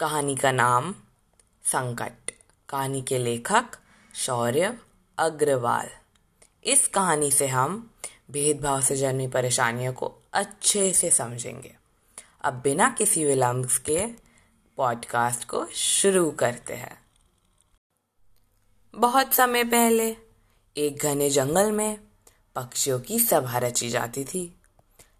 कहानी का नाम संकट। कहानी के लेखक शौर्य अग्रवाल। इस कहानी से हम भेदभाव से जन्मी परेशानियों को अच्छे से समझेंगे। अब बिना किसी विलंब के पॉडकास्ट को शुरू करते हैं। बहुत समय पहले एक घने जंगल में पक्षियों की सभा रची जाती थी।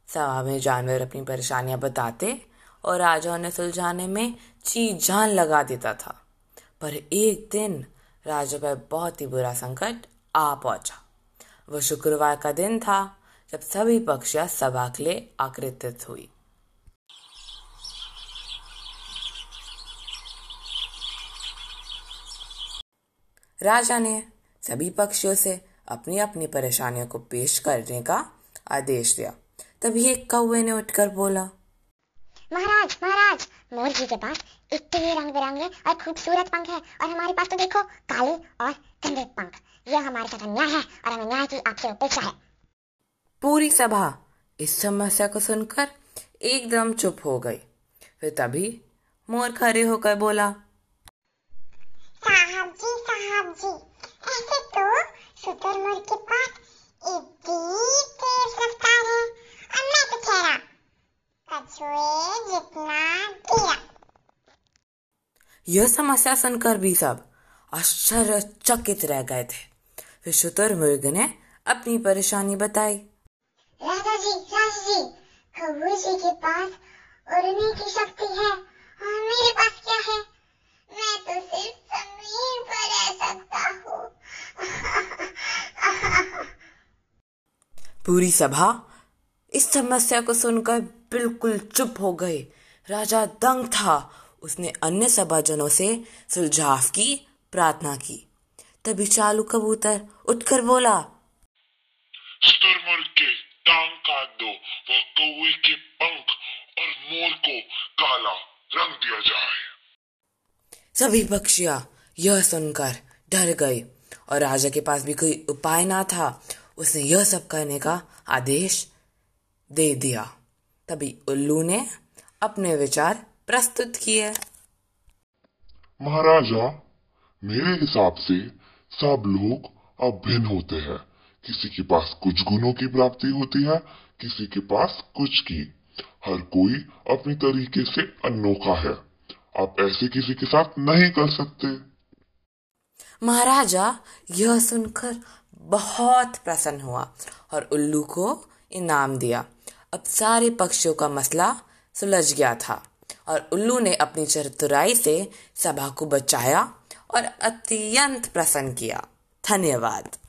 सभा में जानवर अपनी परेशानियाँ बताते और राजा उन्हें सुलझाने में जी जान लगा देता था। पर एक दिन राजा पर बहुत ही बुरा संकट आ पहुँचा। वह शुक्रवार का दिन था जब सभी पक्षियाँ सभा के लिए आकृतित हुई। राजा ने सभी पक्षियों से अपनी अपनी परेशानियों को पेश करने का आदेश दिया। तभी एक कौवे ने उठकर बोला महाराज महाराज। मोर जी के पास इतने रंग बिरंगे और खूबसूरत पंख है। और हमारे पास तो देखो, काले और गंदे पंख। ये हमारे साथ अन्याय है और हमें न्याय की आपसे अपेक्षा है। पूरी सभा इस समस्या को सुनकर एकदम चुप हो गई। फिर तभी मोर खड़े होकर बोला साहब जी साहब जी ऐसे तो शुतुरमुर्ग के पास इतनी तेज रफ्तार है और मैं तो ठहरा कछुए जितना गिरा यह समस्या सुनकर भी सब आश्चर्यचकित रह गए थे। फिर शुतुरमुर्ग ने अपनी परेशानी बताई। राजा जी राजा जी कौवे जी के पास उड़ने की शक्ति है और मेरे पास क्या है? मैं तो सिर्फ़ ज़मीन पर रह सकता हूँ। पूरी सभा इस समस्या को सुनकर बिल्कुल चुप हो गए। राजा दंग था। उसने अन्य सभाजनों से सुलझाव की प्रार्थना की। तभी चालू कबूतर उठकर बोला के टांग काट दो। व कौवे के पंख और मोर को काला रंग दिया जाए। सभी पक्षियाँ यह सुनकर डर गए और राजा के पास भी कोई उपाय ना था। उसने यह सब करने का आदेश दे दिया। तभी उल्लू ने अपने विचार प्रस्तुत किए। महाराजा मेरे हिसाब से सब लोग अब भिन्न होते हैं। किसी के पास कुछ गुणों की प्राप्ति होती है किसी के पास कुछ की। हर कोई अपनी तरीके से अनोखा है। आप ऐसे किसी के साथ नहीं कर सकते। महाराजा यह सुनकर बहुत प्रसन्न हुआ और उल्लू को इनाम दिया। अब सारे पक्षियों का मसला सुलझ गया था और उल्लू ने अपनी चतुराई से सभा को बचाया और अत्यंत प्रसन्न किया। धन्यवाद।